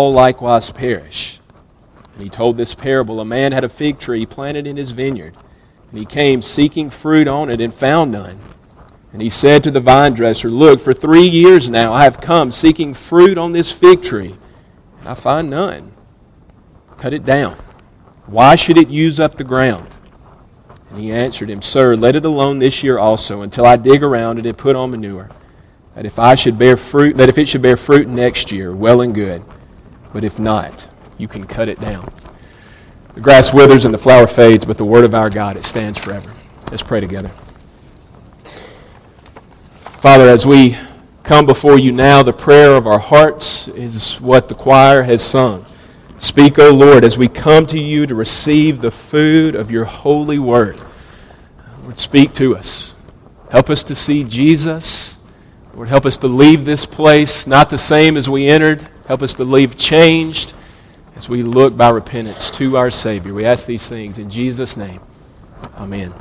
all likewise perish. And he told this parable A man had a fig tree planted in his vineyard, and he came seeking fruit on it and found none. And he said to the vine dresser, Look, for three years now I have come seeking fruit on this fig tree, and I find none. Cut it down. Why should it use up the ground? And he answered him, Sir, let it alone this year also, until I dig around it and put on manure. That if I should bear fruit, that if it should bear fruit next year, well and good. But if not, you can cut it down. The grass withers and the flower fades, but the word of our God, it stands forever. Let's pray together. Father, as we come before you now, the prayer of our hearts is what the choir has sung. Speak, O Lord, as we come to you to receive the food of your holy word. Lord, speak to us. Help us to see Jesus. Lord, help us to leave this place not the same as we entered. Help us to leave changed as we look by repentance to our Savior. We ask these things in Jesus' name. Amen.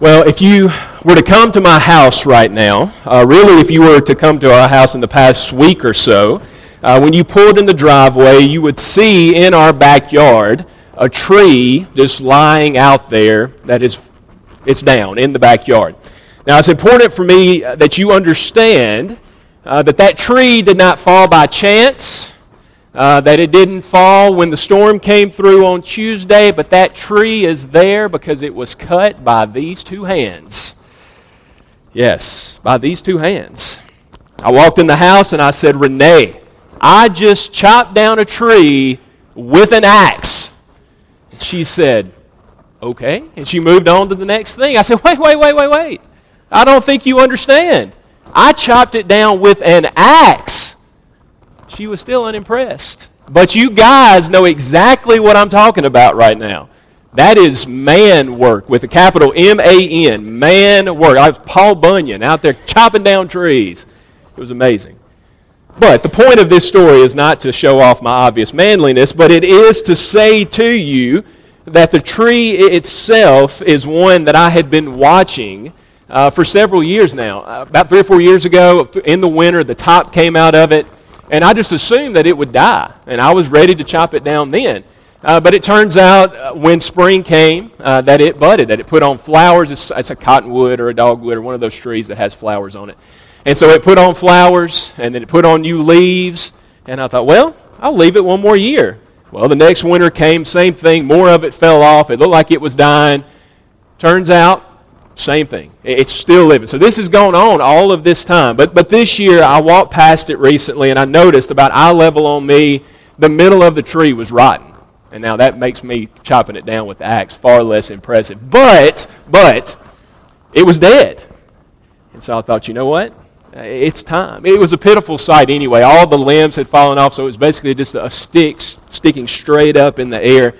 Well, if you were to come to my house right now, uh, really, if you were to come to our house in the past week or so, uh, when you pulled in the driveway, you would see in our backyard a tree just lying out there that is it's down in the backyard. Now, it's important for me that you understand uh, that that tree did not fall by chance, uh, that it didn't fall when the storm came through on Tuesday, but that tree is there because it was cut by these two hands. Yes, by these two hands. I walked in the house and I said, Renee, I just chopped down a tree with an axe. She said, Okay. And she moved on to the next thing. I said, Wait, wait, wait, wait, wait. I don't think you understand. I chopped it down with an axe. She was still unimpressed. But you guys know exactly what I'm talking about right now. That is man work with a capital M A N. Man work. I was Paul Bunyan out there chopping down trees. It was amazing. But the point of this story is not to show off my obvious manliness, but it is to say to you that the tree itself is one that I had been watching uh, for several years now. Uh, about three or four years ago, in the winter, the top came out of it, and I just assumed that it would die, and I was ready to chop it down then. Uh, but it turns out uh, when spring came uh, that it budded, that it put on flowers. It's, it's, a cottonwood or a dogwood or one of those trees that has flowers on it. And so it put on flowers, and then it put on new leaves, and I thought, well, I'll leave it one more year. Well, the next winter came, same thing. More of it fell off. It looked like it was dying. Turns out same thing. It's still living. So this has gone on all of this time. But, but this year, I walked past it recently and I noticed about eye level on me, the middle of the tree was rotten. And now that makes me chopping it down with the axe far less impressive. But, but, it was dead. And so I thought, you know what? It's time. It was a pitiful sight anyway. All the limbs had fallen off, so it was basically just a stick sticking straight up in the air.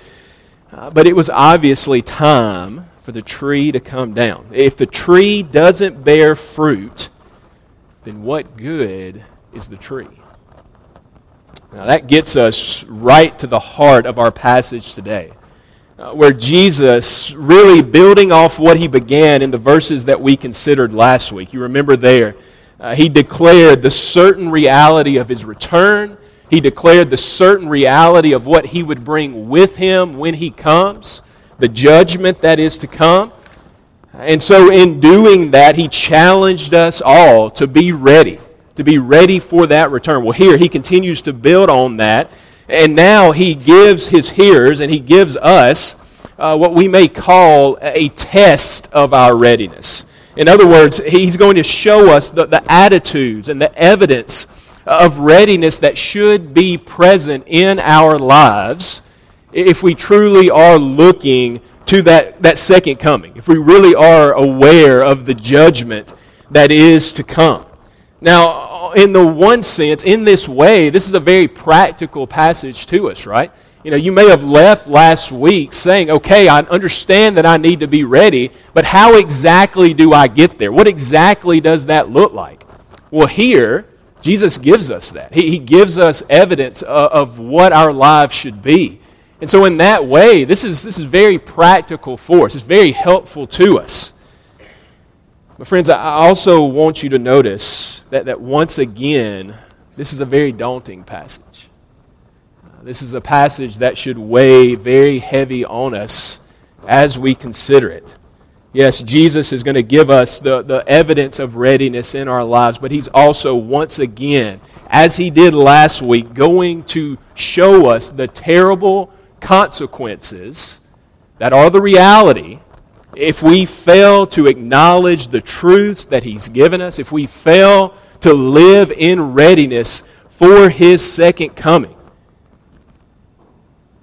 Uh, but it was obviously time for the tree to come down. If the tree doesn't bear fruit, then what good is the tree? Now, that gets us right to the heart of our passage today, uh, where Jesus, really building off what he began in the verses that we considered last week, you remember there, uh, he declared the certain reality of his return. He declared the certain reality of what he would bring with him when he comes the judgment that is to come. And so, in doing that, he challenged us all to be ready, to be ready for that return. Well, here he continues to build on that, and now he gives his hearers and he gives us uh, what we may call a test of our readiness. In other words, he's going to show us the, the attitudes and the evidence of readiness that should be present in our lives if we truly are looking to that, that second coming, if we really are aware of the judgment that is to come. Now, in the one sense, in this way, this is a very practical passage to us, right? You know, you may have left last week saying, okay, I understand that I need to be ready, but how exactly do I get there? What exactly does that look like? Well, here, Jesus gives us that. He, he gives us evidence of, of what our lives should be. And so, in that way, this is, this is very practical for us. It's very helpful to us. But, friends, I also want you to notice that, that once again, this is a very daunting passage. Uh, this is a passage that should weigh very heavy on us as we consider it. Yes, Jesus is going to give us the, the evidence of readiness in our lives, but He's also, once again, as He did last week, going to show us the terrible consequences that are the reality if we fail to acknowledge the truths that He's given us, if we fail to live in readiness for His second coming.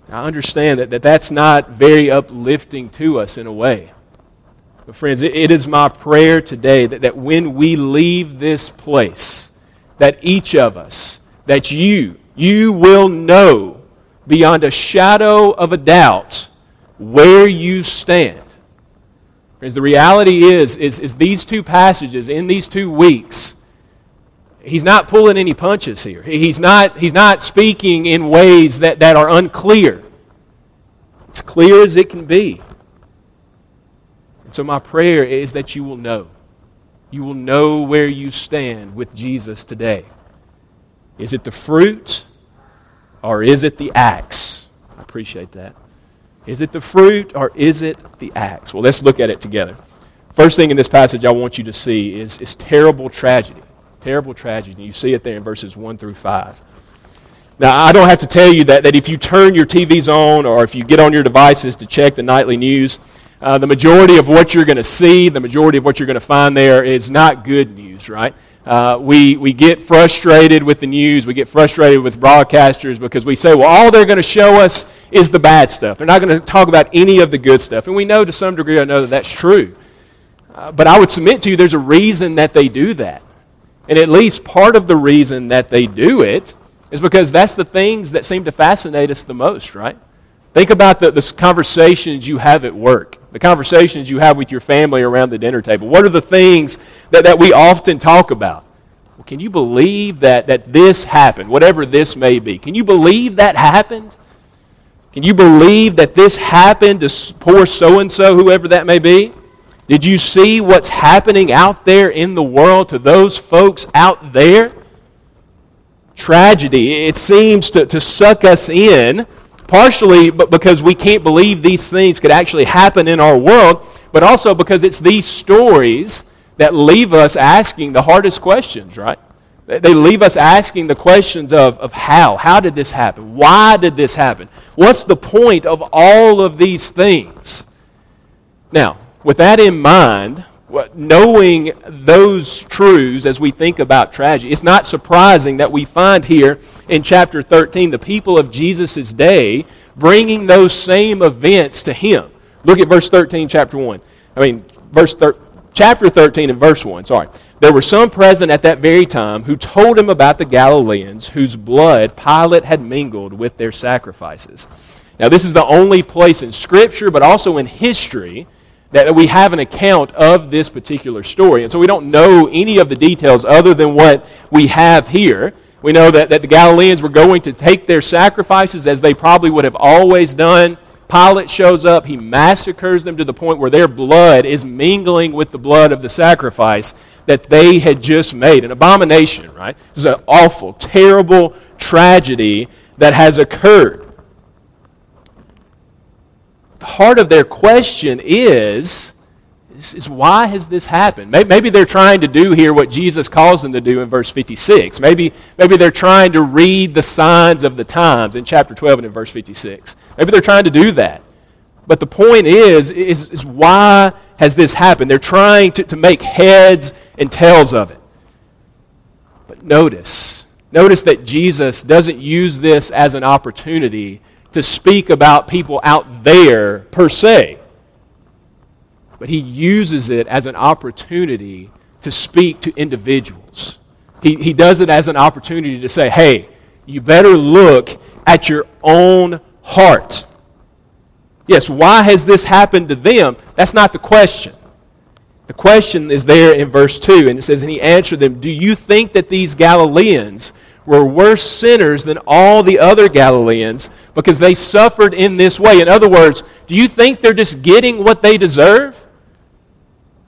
I understand that, that that's not very uplifting to us in a way. But, friends, it, it is my prayer today that, that when we leave this place, that each of us, that you, you will know beyond a shadow of a doubt where you stand. Friends, the reality is, is, is these two passages in these two weeks, he's not pulling any punches here. He's not, he's not speaking in ways that, that are unclear. It's clear as it can be. And so, my prayer is that you will know. You will know where you stand with Jesus today. Is it the fruit or is it the axe? I appreciate that. Is it the fruit or is it the axe? Well, let's look at it together. First thing in this passage I want you to see is, is terrible tragedy. Terrible tragedy. You see it there in verses 1 through 5. Now, I don't have to tell you that, that if you turn your TVs on or if you get on your devices to check the nightly news, uh, the majority of what you're going to see, the majority of what you're going to find there is not good news, right? Uh, we, we get frustrated with the news. We get frustrated with broadcasters because we say, well, all they're going to show us is the bad stuff. They're not going to talk about any of the good stuff. And we know to some degree know that that's true. Uh, but I would submit to you there's a reason that they do that. And at least part of the reason that they do it is because that's the things that seem to fascinate us the most, right? Think about the, the conversations you have at work, the conversations you have with your family around the dinner table. What are the things that, that we often talk about? Well, can you believe that, that this happened, whatever this may be? Can you believe that happened? Can you believe that this happened to poor so and so, whoever that may be? Did you see what's happening out there in the world to those folks out there? Tragedy. It seems to, to suck us in partially because we can't believe these things could actually happen in our world, but also because it's these stories that leave us asking the hardest questions, right? They leave us asking the questions of, of how. How did this happen? Why did this happen? What's the point of all of these things? Now, with that in mind, knowing those truths as we think about tragedy, it's not surprising that we find here in chapter 13 the people of Jesus' day bringing those same events to him. Look at verse 13, chapter 1. I mean, verse thir- chapter 13 and verse 1, sorry. There were some present at that very time who told him about the Galileans whose blood Pilate had mingled with their sacrifices. Now, this is the only place in Scripture, but also in history, that we have an account of this particular story. And so we don't know any of the details other than what we have here. We know that, that the Galileans were going to take their sacrifices as they probably would have always done. Pilate shows up, he massacres them to the point where their blood is mingling with the blood of the sacrifice that they had just made. An abomination, right? This is an awful, terrible tragedy that has occurred heart of their question is, is, is, why has this happened? Maybe, maybe they're trying to do here what Jesus calls them to do in verse 56. Maybe, maybe they're trying to read the signs of the times in chapter 12 and in verse 56. Maybe they're trying to do that. But the point is, is, is why has this happened? They're trying to, to make heads and tails of it. But notice, notice that Jesus doesn't use this as an opportunity to speak about people out there per se, but he uses it as an opportunity to speak to individuals. He, he does it as an opportunity to say, hey, you better look at your own heart. Yes, why has this happened to them? That's not the question. The question is there in verse 2, and it says, And he answered them, Do you think that these Galileans were worse sinners than all the other Galileans because they suffered in this way. In other words, do you think they're just getting what they deserve?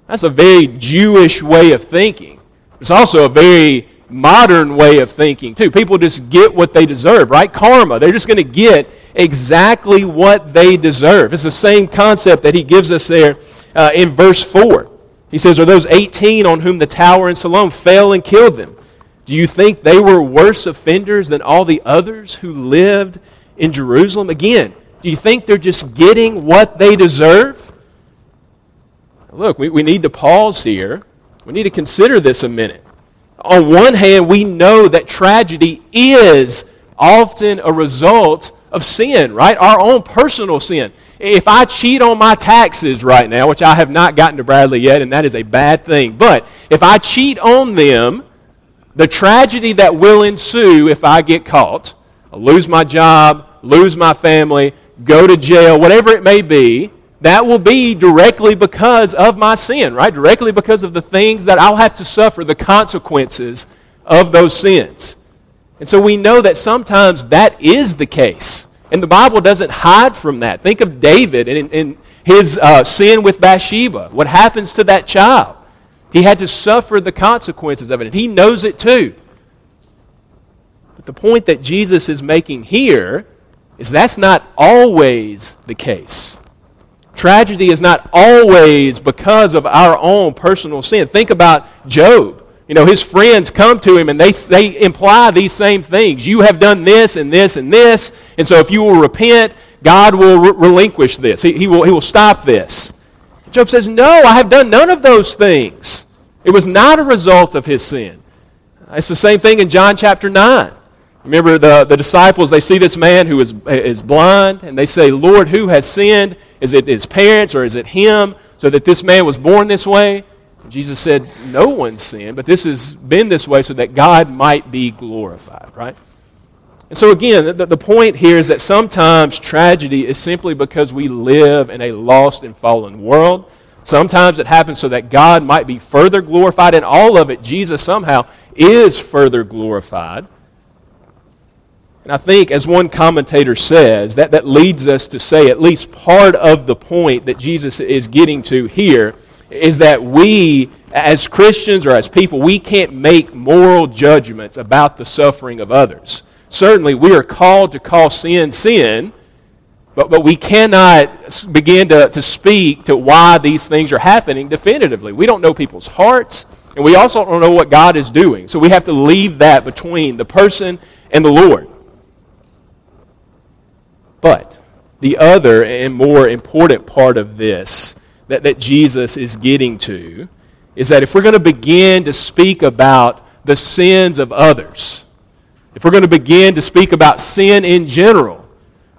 That's a very Jewish way of thinking. It's also a very modern way of thinking, too. People just get what they deserve, right? Karma. They're just going to get exactly what they deserve. It's the same concept that he gives us there uh, in verse 4. He says, Are those 18 on whom the tower in Siloam fell and killed them? Do you think they were worse offenders than all the others who lived in Jerusalem? Again, do you think they're just getting what they deserve? Look, we, we need to pause here. We need to consider this a minute. On one hand, we know that tragedy is often a result of sin, right? Our own personal sin. If I cheat on my taxes right now, which I have not gotten to Bradley yet, and that is a bad thing, but if I cheat on them, the tragedy that will ensue if I get caught, I lose my job, lose my family, go to jail, whatever it may be, that will be directly because of my sin, right? Directly because of the things that I'll have to suffer, the consequences of those sins. And so we know that sometimes that is the case. And the Bible doesn't hide from that. Think of David and, and his uh, sin with Bathsheba. What happens to that child? He had to suffer the consequences of it, and he knows it too. But the point that Jesus is making here is that's not always the case. Tragedy is not always because of our own personal sin. Think about Job. You know, his friends come to him and they, they imply these same things. You have done this and this and this, and so if you will repent, God will re- relinquish this. He, he, will, he will stop this. Job says, No, I have done none of those things. It was not a result of his sin. It's the same thing in John chapter 9. Remember, the, the disciples, they see this man who is, is blind, and they say, Lord, who has sinned? Is it his parents or is it him? So that this man was born this way? Jesus said, No one sinned, but this has been this way so that God might be glorified, right? And so, again, the, the point here is that sometimes tragedy is simply because we live in a lost and fallen world. Sometimes it happens so that God might be further glorified. In all of it, Jesus somehow is further glorified. And I think, as one commentator says, that, that leads us to say at least part of the point that Jesus is getting to here is that we, as Christians or as people, we can't make moral judgments about the suffering of others. Certainly, we are called to call sin sin, but, but we cannot begin to, to speak to why these things are happening definitively. We don't know people's hearts, and we also don't know what God is doing. So we have to leave that between the person and the Lord. But the other and more important part of this that, that Jesus is getting to is that if we're going to begin to speak about the sins of others, if we're going to begin to speak about sin in general,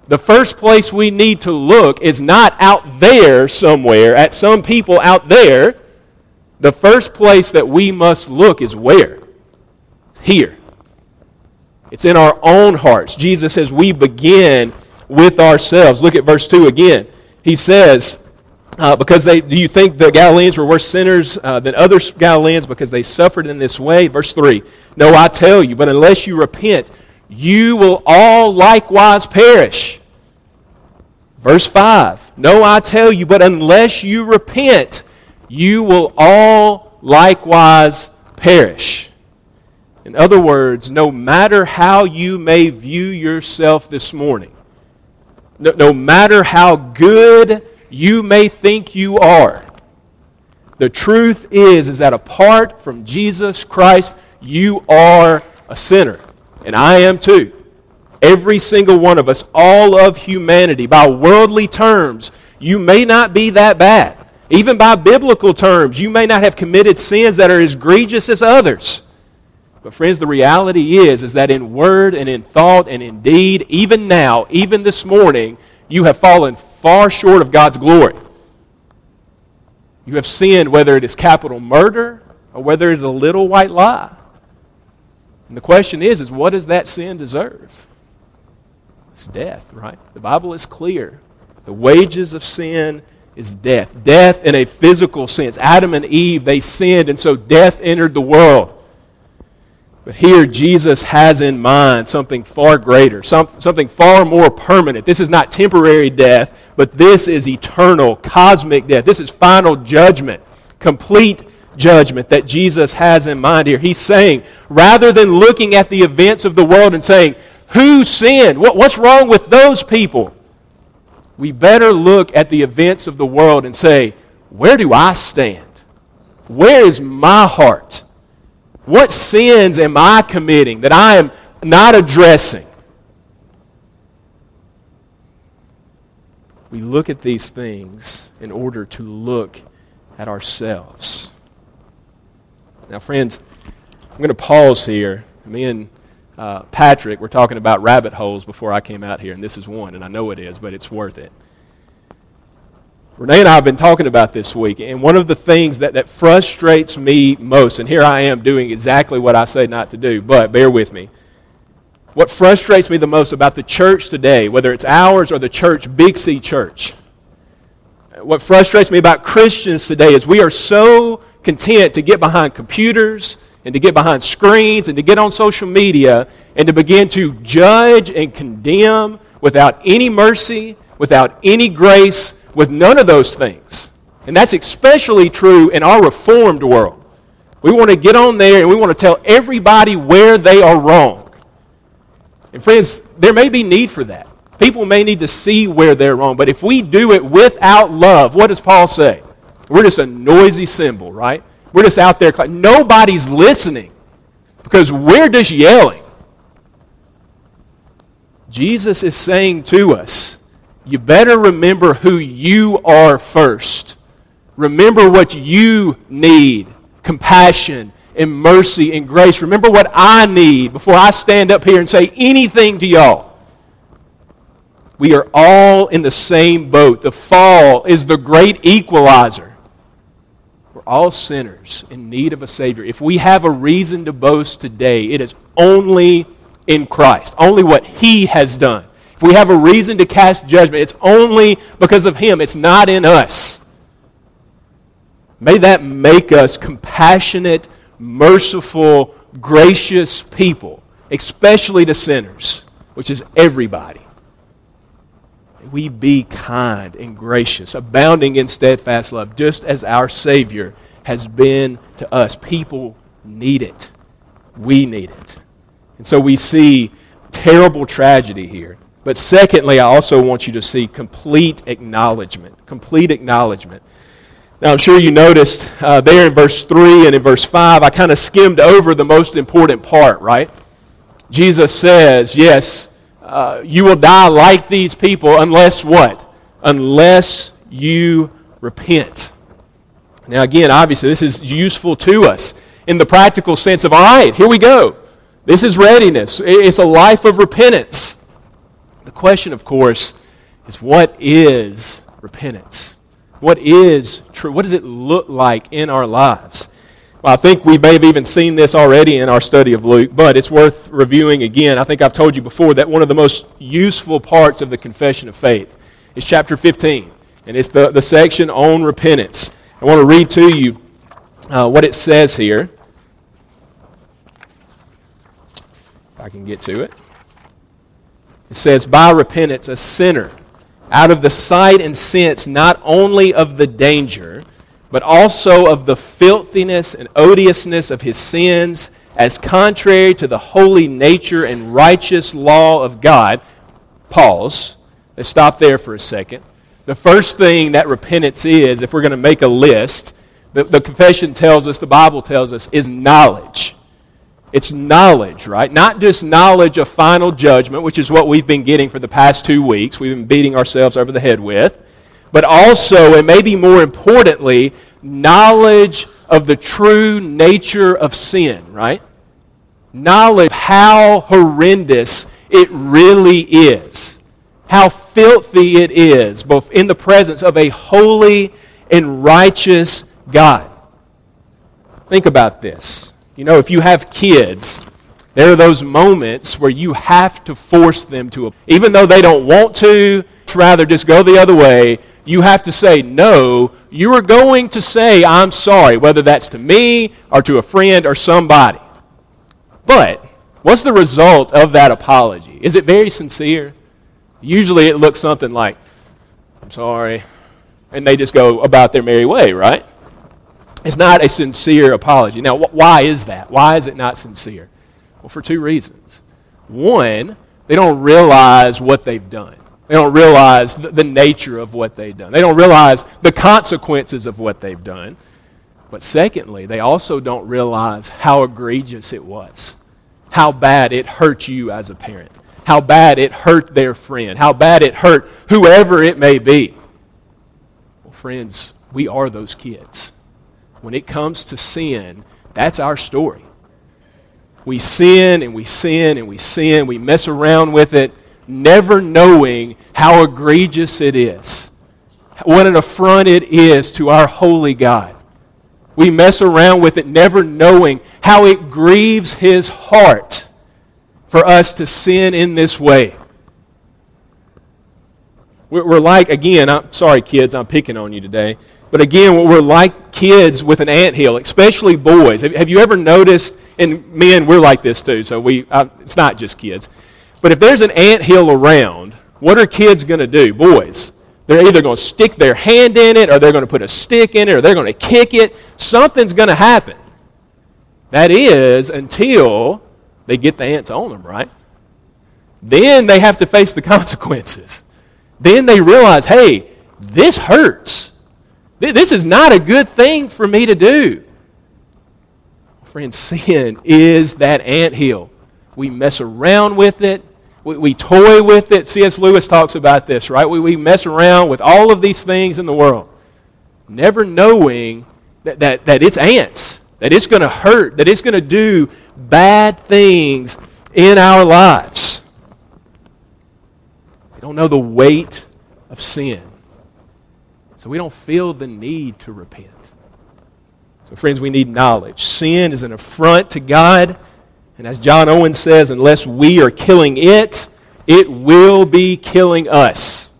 the first place we need to look is not out there somewhere, at some people out there. The first place that we must look is where? Here. It's in our own hearts. Jesus says we begin with ourselves. Look at verse 2 again. He says, uh, because they, do you think the Galileans were worse sinners uh, than other Galileans because they suffered in this way? Verse 3 No, I tell you, but unless you repent, you will all likewise perish. Verse 5 No, I tell you, but unless you repent, you will all likewise perish. In other words, no matter how you may view yourself this morning, no, no matter how good you may think you are, the truth is, is that apart from Jesus Christ, you are a sinner. And I am too. Every single one of us, all of humanity, by worldly terms, you may not be that bad. Even by biblical terms, you may not have committed sins that are as egregious as others. But friends, the reality is is that in word and in thought and in deed, even now, even this morning, you have fallen far short of God's glory. You have sinned whether it is capital murder or whether it is a little white lie. And the question is is what does that sin deserve? It's death, right? The Bible is clear. The wages of sin is death. Death in a physical sense. Adam and Eve, they sinned, and so death entered the world. But here, Jesus has in mind something far greater, some, something far more permanent. This is not temporary death, but this is eternal, cosmic death. This is final judgment, complete judgment that Jesus has in mind here. He's saying, rather than looking at the events of the world and saying, who sinned? What, what's wrong with those people? We better look at the events of the world and say, where do I stand? Where is my heart? What sins am I committing that I am not addressing? We look at these things in order to look at ourselves. Now, friends, I'm going to pause here. Me and uh, Patrick were talking about rabbit holes before I came out here, and this is one, and I know it is, but it's worth it. Renee and I have been talking about this week, and one of the things that, that frustrates me most, and here I am doing exactly what I say not to do, but bear with me. What frustrates me the most about the church today, whether it's ours or the church, Big C Church, what frustrates me about Christians today is we are so content to get behind computers and to get behind screens and to get on social media and to begin to judge and condemn without any mercy, without any grace, with none of those things. And that's especially true in our reformed world. We want to get on there and we want to tell everybody where they are wrong. And friends, there may be need for that. People may need to see where they're wrong. But if we do it without love, what does Paul say? We're just a noisy cymbal, right? We're just out there. Nobody's listening because we're just yelling. Jesus is saying to us, you better remember who you are first. Remember what you need compassion and mercy and grace. Remember what I need before I stand up here and say anything to y'all. We are all in the same boat. The fall is the great equalizer. We're all sinners in need of a Savior. If we have a reason to boast today, it is only in Christ, only what He has done. If we have a reason to cast judgment, it's only because of Him, it's not in us. May that make us compassionate, merciful, gracious people, especially to sinners, which is everybody. We be kind and gracious, abounding in steadfast love, just as our Savior has been to us. People need it. We need it. And so we see terrible tragedy here. But secondly, I also want you to see complete acknowledgement. Complete acknowledgement. Now, I'm sure you noticed uh, there in verse 3 and in verse 5, I kind of skimmed over the most important part, right? Jesus says, Yes, uh, you will die like these people unless what? Unless you repent. Now, again, obviously, this is useful to us in the practical sense of, all right, here we go. This is readiness. It's a life of repentance. The question, of course, is what is repentance? What is true? What does it look like in our lives? Well, I think we may have even seen this already in our study of Luke, but it's worth reviewing again. I think I've told you before that one of the most useful parts of the confession of faith is chapter 15, and it's the, the section on repentance. I want to read to you uh, what it says here. If I can get to it. It says, By repentance, a sinner, out of the sight and sense not only of the danger, but also of the filthiness and odiousness of his sins, as contrary to the holy nature and righteous law of God. Pause. Let's stop there for a second. The first thing that repentance is, if we're going to make a list, the, the confession tells us, the Bible tells us, is knowledge. It's knowledge, right? Not just knowledge of final judgment, which is what we've been getting for the past two weeks, we've been beating ourselves over the head with, but also, and maybe more importantly, knowledge of the true nature of sin, right? Knowledge of how horrendous it really is, how filthy it is, both in the presence of a holy and righteous God. Think about this. You know, if you have kids, there are those moments where you have to force them to, even though they don't want to, rather just go the other way, you have to say, no, you are going to say, I'm sorry, whether that's to me or to a friend or somebody. But what's the result of that apology? Is it very sincere? Usually it looks something like, I'm sorry. And they just go about their merry way, right? It's not a sincere apology. Now, wh- why is that? Why is it not sincere? Well, for two reasons. One, they don't realize what they've done. They don't realize the, the nature of what they've done. They don't realize the consequences of what they've done. But secondly, they also don't realize how egregious it was, how bad it hurt you as a parent, how bad it hurt their friend, how bad it hurt whoever it may be. Well, friends, we are those kids. When it comes to sin, that's our story. We sin and we sin and we sin, we mess around with it, never knowing how egregious it is, what an affront it is to our holy God. We mess around with it, never knowing how it grieves his heart for us to sin in this way. We're like, again, I'm sorry, kids, I'm picking on you today. But again, we're like kids with an ant hill, especially boys. Have you ever noticed, and men, we're like this too, so we, I, it's not just kids. But if there's an ant hill around, what are kids going to do? Boys. They're either going to stick their hand in it, or they're going to put a stick in it, or they're going to kick it. Something's going to happen. That is until they get the ants on them, right? Then they have to face the consequences. Then they realize, hey, this hurts. This is not a good thing for me to do. Friends, sin is that ant hill. We mess around with it. We, we toy with it. C.S. Lewis talks about this, right? We, we mess around with all of these things in the world, never knowing that, that, that it's ants, that it's going to hurt, that it's going to do bad things in our lives. We don't know the weight of sin. So we don't feel the need to repent. So, friends, we need knowledge. Sin is an affront to God. And as John Owen says, unless we are killing it, it will be killing us.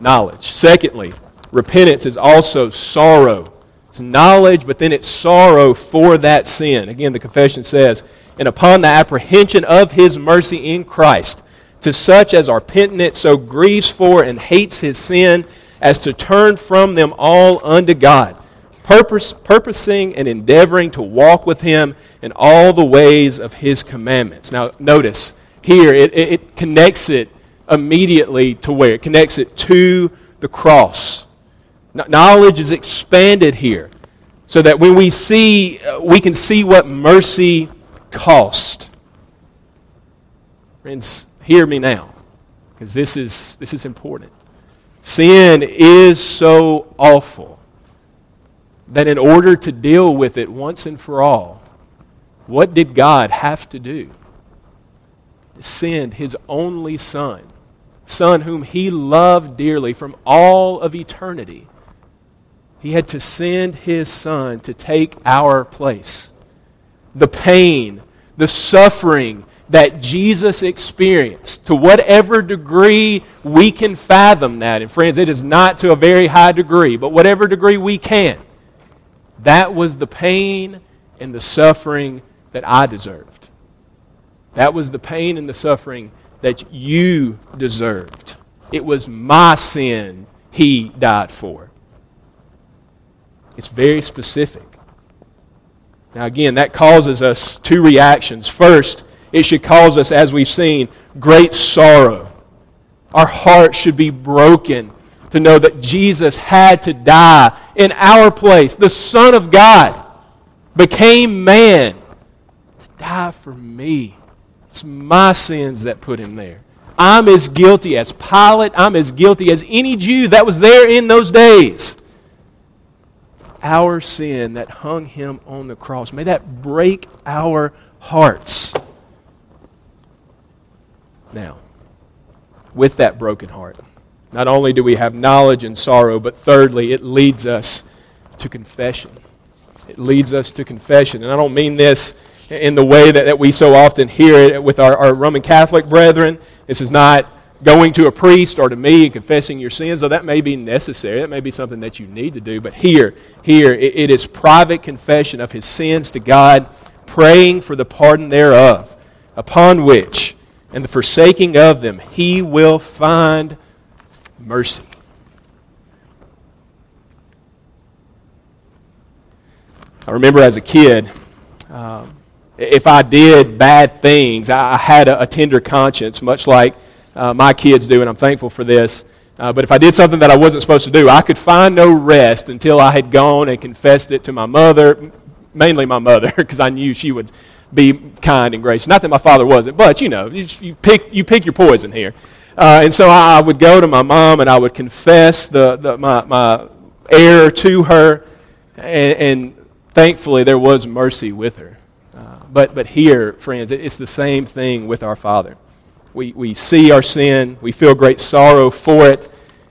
Knowledge. Secondly, repentance is also sorrow. It's knowledge, but then it's sorrow for that sin. Again, the confession says, And upon the apprehension of his mercy in Christ, to such as are penitent, so grieves for and hates his sin, as to turn from them all unto God purpose, purposing and endeavoring to walk with him in all the ways of his commandments. Now, notice here, it, it, connects it immediately to where? It connects it to the cross. Knowledge is expanded here so that when we see, uh, we can see what mercy cost. Friends, hear me now, because this is, this is important. Sin is so awful that in order to deal with it once and for all, what did God have to do? Send his only Son, Son whom he loved dearly from all of eternity. He had to send his Son to take our place. The pain, the suffering that Jesus experienced, to whatever degree we can fathom that. And friends, it is not to a very high degree, but whatever degree we can that was the pain and the suffering that I deserved. That was the pain and the suffering that you deserved. It was my sin he died for. It's very specific. Now, again, that causes us two reactions. First, it should cause us, as we've seen, great sorrow. Our hearts should be broken to know that Jesus had to die in our place. The Son of God became man to die for me. It's my sins that put him there. I'm as guilty as Pilate. I'm as guilty as any Jew that was there in those days. Our sin that hung him on the cross. May that break our hearts. Now, with that broken heart, not only do we have knowledge and sorrow, but thirdly, it leads us to confession. It leads us to confession. And I don't mean this in the way that, that we so often hear it with our, our Roman Catholic brethren. This is not going to a priest or to me and confessing your sins, though that may be necessary. That may be something that you need to do. But here, here, it, it is private confession of his sins to God, praying for the pardon thereof, upon which, and the forsaking of them, he will find mercy. I remember as a kid, um, if I did bad things, I, I had a, a, tender conscience, much like uh, my kids do, and I'm thankful for this. Uh, but if I did something that I wasn't supposed to do, I could find no rest until I had gone and confessed it to my mother, mainly my mother, because I knew she would be kind and gracious. Not that my father wasn't, but you know, you, you pick, you pick your poison here. Uh, and so I would go to my mom and I would confess the, the, my, my error to her, and, and thankfully there was mercy with her. Uh, but, but here, friends, it's the same thing with our Father. We, we see our sin, we feel great sorrow for it,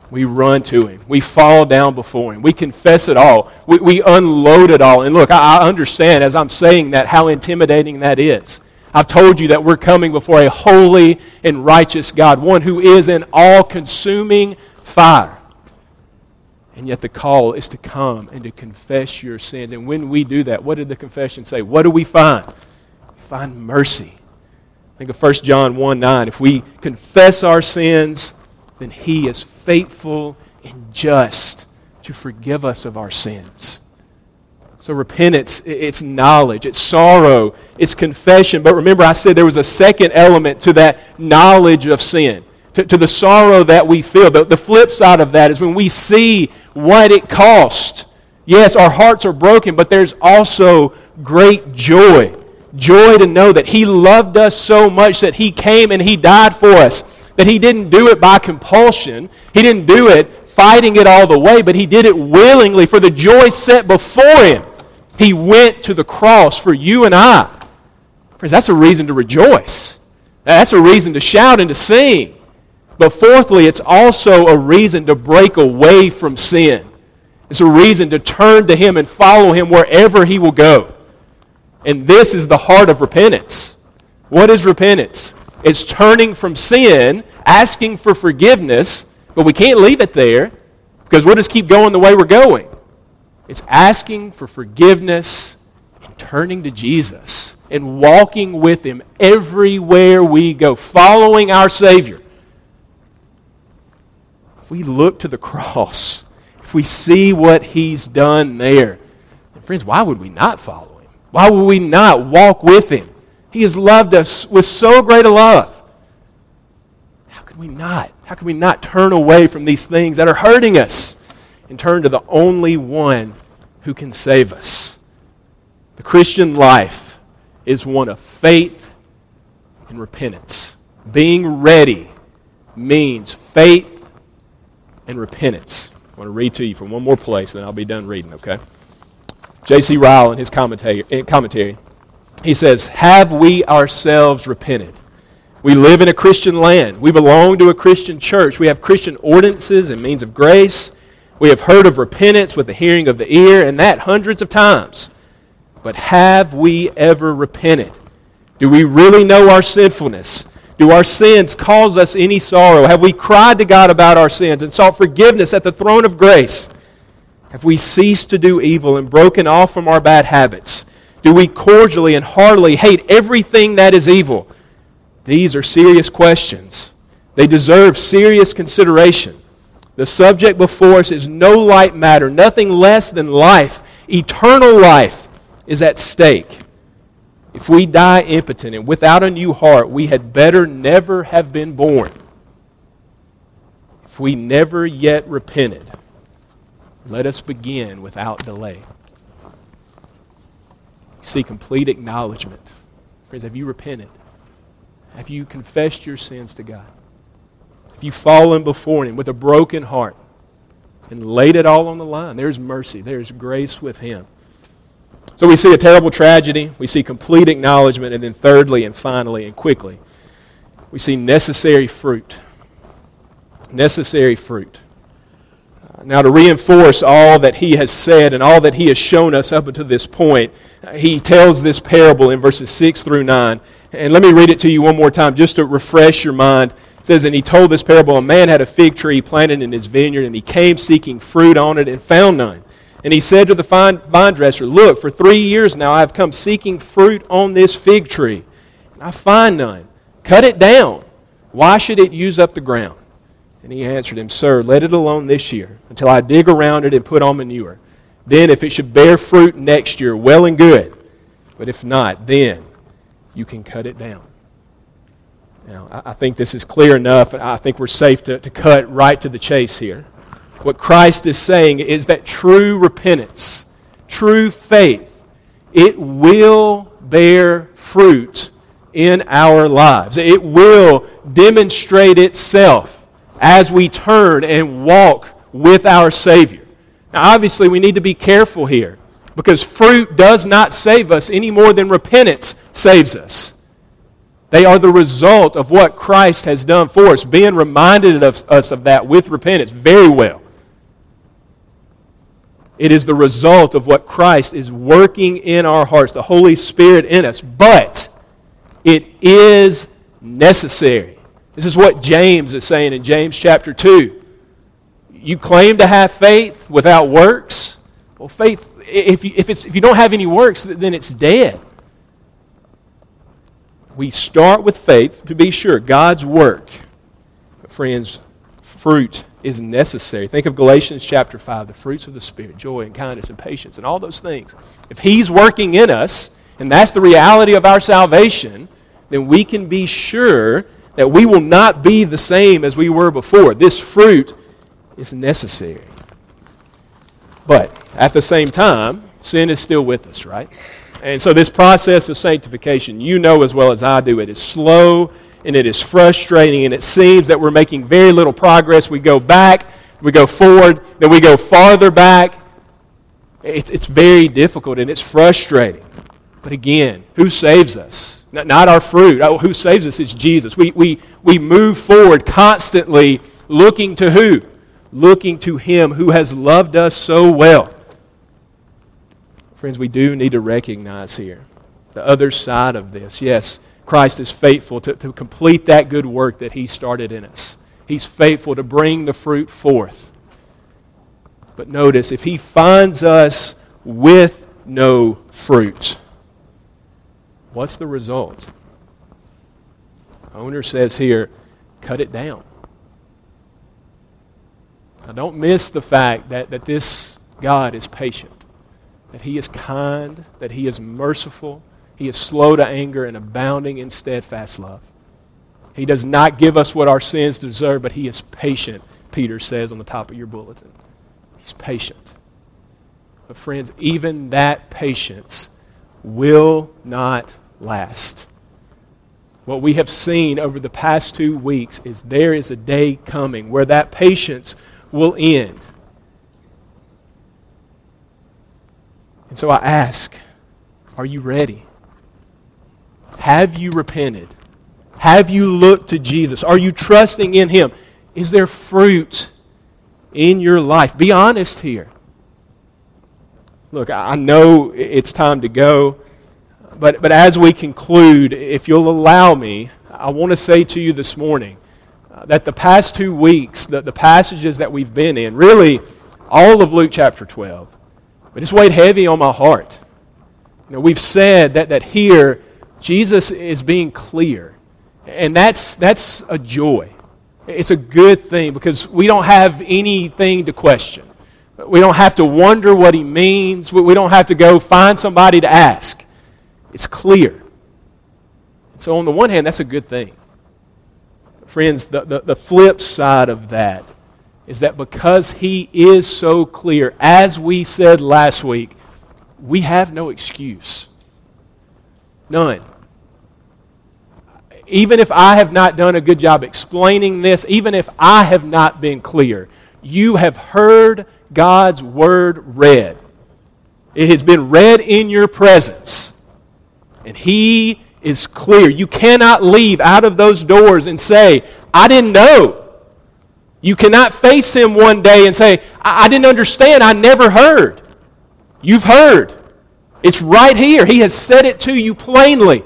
we run to Him. We fall down before Him. We confess it all. We, we unload it all. And look, I, I understand as I'm saying that how intimidating that is. I've told you that we're coming before a holy and righteous God, one who is an all consuming fire. And yet the call is to come and to confess your sins. And when we do that, what did the confession say? What do we find? We find mercy. Think of 1 John 1 9. If we confess our sins, then he is faithful and just to forgive us of our sins. So repentance, it's knowledge, it's sorrow, it's confession. But remember, I said there was a second element to that knowledge of sin, to, to the sorrow that we feel. The, the flip side of that is when we see what it cost. Yes, our hearts are broken, but there's also great joy. Joy to know that He loved us so much that He came and He died for us that he didn't do it by compulsion. He didn't do it fighting it all the way, but he did it willingly for the joy set before him. He went to the cross for you and I. Friends, that's a reason to rejoice. That's a reason to shout and to sing. But fourthly, it's also a reason to break away from sin. It's a reason to turn to Him and follow Him wherever He will go. And this is the heart of repentance. What is repentance? It's turning from sin, asking for forgiveness, but we can't leave it there because we'll just keep going the way we're going. It's asking for forgiveness and turning to Jesus and walking with Him everywhere we go, following our Savior. If we look to the cross, if we see what He's done there, friends, why would we not follow Him? Why would we not walk with Him? He has loved us with so great a love. How can we not? How can we not turn away from these things that are hurting us and turn to the only one who can save us? The Christian life is one of faith and repentance. Being ready means faith and repentance. I want to read to you from one more place, then I'll be done reading, okay? J.C. Ryle in his commentary, eh, commentary he says, Have we ourselves repented? We live in a Christian land. We belong to a Christian church. We have Christian ordinances and means of grace. We have heard of repentance with the hearing of the ear, and that hundreds of times. But have we ever repented? Do we really know our sinfulness? Do our sins cause us any sorrow? Have we cried to God about our sins and sought forgiveness at the throne of grace? Have we ceased to do evil and broken off from our bad habits? Do we cordially and heartily hate everything that is evil? These are serious questions. They deserve serious consideration. The subject before us is no light matter, nothing less than life. Eternal life is at stake. If we die impotent and without a new heart, we had better never have been born. If we never yet repented, let us begin without delay see complete acknowledgement. Friends, have you repented? Have you confessed your sins to God? Have you fallen before Him with a broken heart and laid it all on the line? There's mercy, there's grace with Him. So we see a terrible tragedy, we see complete acknowledgement, and then thirdly and finally and quickly, we see necessary fruit. Necessary fruit. Now, to reinforce all that he has said and all that he has shown us up until this point, he tells this parable in verses 6 through 9. And let me read it to you one more time just to refresh your mind. It says, And he told this parable A man had a fig tree planted in his vineyard, and he came seeking fruit on it and found none. And he said to the vine dresser, Look, for three years now I have come seeking fruit on this fig tree, and I find none. Cut it down. Why should it use up the ground? And he answered him, Sir, let it alone this year until I dig around it and put on manure. Then, if it should bear fruit next year, well and good. But if not, then you can cut it down. Now, I think this is clear enough. I think we're safe to, to cut right to the chase here. What Christ is saying is that true repentance, true faith, it will bear fruit in our lives. It will demonstrate itself as we turn and walk with our Savior. Now, obviously, we need to be careful here because fruit does not save us any more than repentance saves us. They are the result of what Christ has done for us, being reminded of us of that with repentance very well. It is the result of what Christ is working in our hearts, the Holy Spirit in us. But it is necessary. This is what James is saying in James chapter 2. You claim to have faith without works? Well, faith, if you, if, it's, if you don't have any works, then it's dead. We start with faith, to be sure, God's work. But friends, fruit is necessary. Think of Galatians chapter 5, the fruits of the Spirit, joy and kindness and patience and all those things. If He's working in us, and that's the reality of our salvation, then we can be sure that we will not be the same as we were before. This fruit is necessary. But at the same time, sin is still with us, right? And so, this process of sanctification, you know as well as I do, it is slow and it is frustrating, and it seems that we're making very little progress. We go back, we go forward, then we go farther back. It's, it's very difficult and it's frustrating. But again, who saves us? Not our fruit. Oh, who saves us is Jesus. We, we, we move forward constantly looking to who? Looking to Him who has loved us so well. Friends, we do need to recognize here the other side of this. Yes, Christ is faithful to, to complete that good work that He started in us. He's faithful to bring the fruit forth. But notice, if He finds us with no fruit, what's the result? Owner says here, cut it down. Now, don't miss the fact that, that this God is patient, that He is kind, that He is merciful, he is slow to anger and abounding in steadfast love. He does not give us what our sins deserve, but He is patient, Peter says on the top of your bulletin. He's patient. But, friends, even that patience will not last. What we have seen over the past two weeks is there is a day coming where that patience will end. And so I ask, are you ready? Have you repented? Have you looked to Jesus? Are you trusting in Him? Is there fruit in your life? Be honest here. Look, I know it's time to go, but, but as we conclude, if you'll allow me, I want to say to you this morning uh, that the past two weeks, the, the passages that we've been in, really all of Luke chapter 12, but it's weighed heavy on my heart. You know, we've said that, that here Jesus is being clear. And that's, that's a joy. It's a good thing because we don't have anything to question. We don't have to wonder what he means. We don't have to go find somebody to ask. It's clear. So, on the one hand, that's a good thing. Friends, the, the, the flip side of that is that because he is so clear, as we said last week, we have no excuse. None. Even if I have not done a good job explaining this, even if I have not been clear, you have heard God's word read. It has been read in your presence. And He is clear. You cannot leave out of those doors and say, I didn't know. You cannot face Him one day and say, I, I didn't understand. I never heard. You've heard. It's right here. He has said it to you plainly.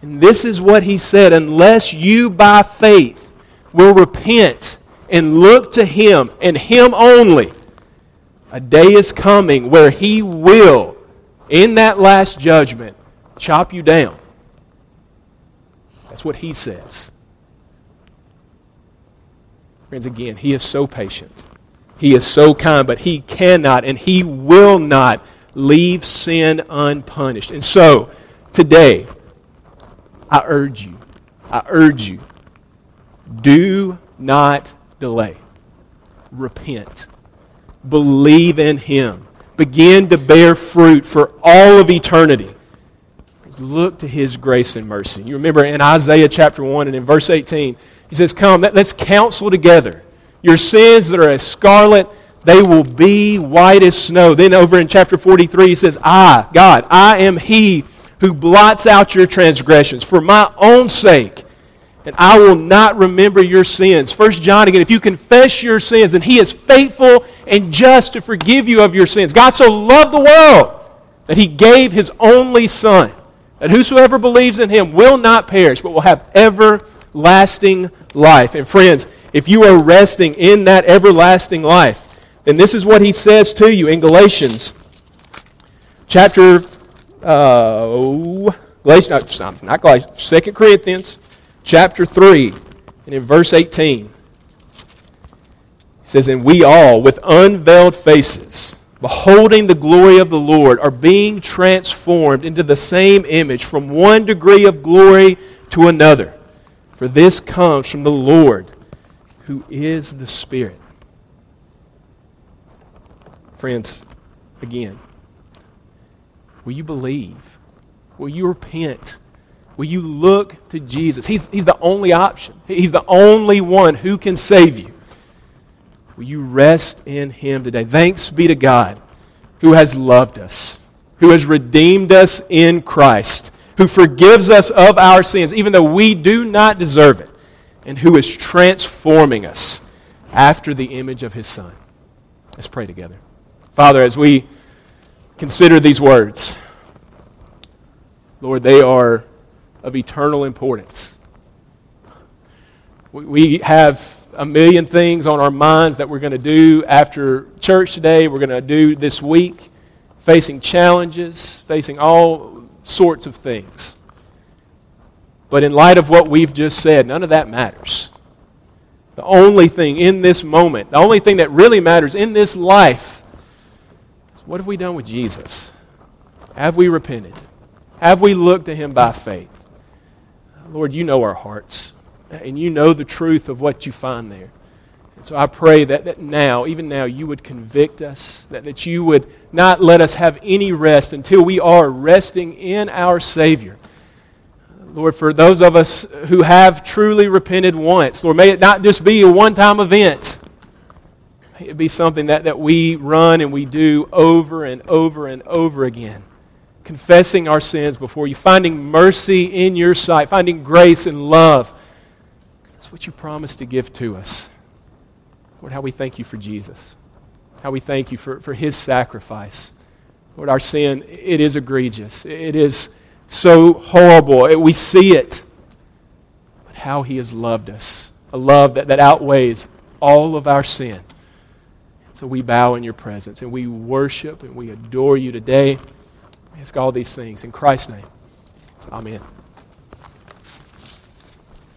And this is what he said unless you by faith will repent and look to him and him only, a day is coming where he will, in that last judgment, chop you down. That's what he says. Friends, again, he is so patient. He is so kind, but He cannot and He will not leave sin unpunished. And so, today, I urge you, I urge you, do not delay. Repent. Believe in Him. Begin to bear fruit for all of eternity. Look to His grace and mercy. You remember in Isaiah chapter 1 and in verse 18, He says, Come, let's counsel together. Your sins that are as scarlet, they will be white as snow. Then over in chapter 43, He says, I, God, I am He who blots out your transgressions for my own sake and I will not remember your sins. First John again, if you confess your sins, then he is faithful and just to forgive you of your sins. God so loved the world that he gave his only Son, that whosoever believes in him will not perish, but will have everlasting life. And friends, if you are resting in that everlasting life, then this is what he says to you in Galatians chapter, uh, Galatians, not Galatians, 2 Corinthians chapter 3 and in verse 18. Says, And we all, with unveiled faces, beholding the glory of the Lord, are being transformed into the same image from one degree of glory to another. For this comes from the Lord, who is the Spirit. Friends, again, will you believe? Will you repent? Will you look to Jesus? He's, he's the only option, He's the only one who can save you. Will you rest in Him today? Thanks be to God who has loved us, who has redeemed us in Christ, who forgives us of our sins, even though we do not deserve it, and who is transforming us after the image of His Son. Let's pray together. Father, as we consider these words, Lord, they are of eternal importance. We have a million things on our minds that we're going to do after church today, we're going to do this week, facing challenges, facing all sorts of things. But in light of what we've just said, none of that matters. The only thing in this moment, the only thing that really matters in this life, is what have we done with Jesus? Have we repented? Have we looked to Him by faith? Lord, you know our hearts, and you know the truth of what you find there. And so I pray that, that now, even now, you would convict us, that, that you would not let us have any rest until we are resting in our Savior. Lord, for those of us who have truly repented once, Lord, may it not just be a one time event. May it be something that, that we run and we do over and over and over again confessing our sins before you, finding mercy in your sight, finding grace and love. What you promised to give to us. Lord, how we thank you for Jesus. How we thank you for, for his sacrifice. Lord, our sin, it is egregious. It is so horrible. We see it. But how he has loved us. A love that, that outweighs all of our sin. So we bow in your presence and we worship and we adore you today ask all these things in Christ's name. Amen.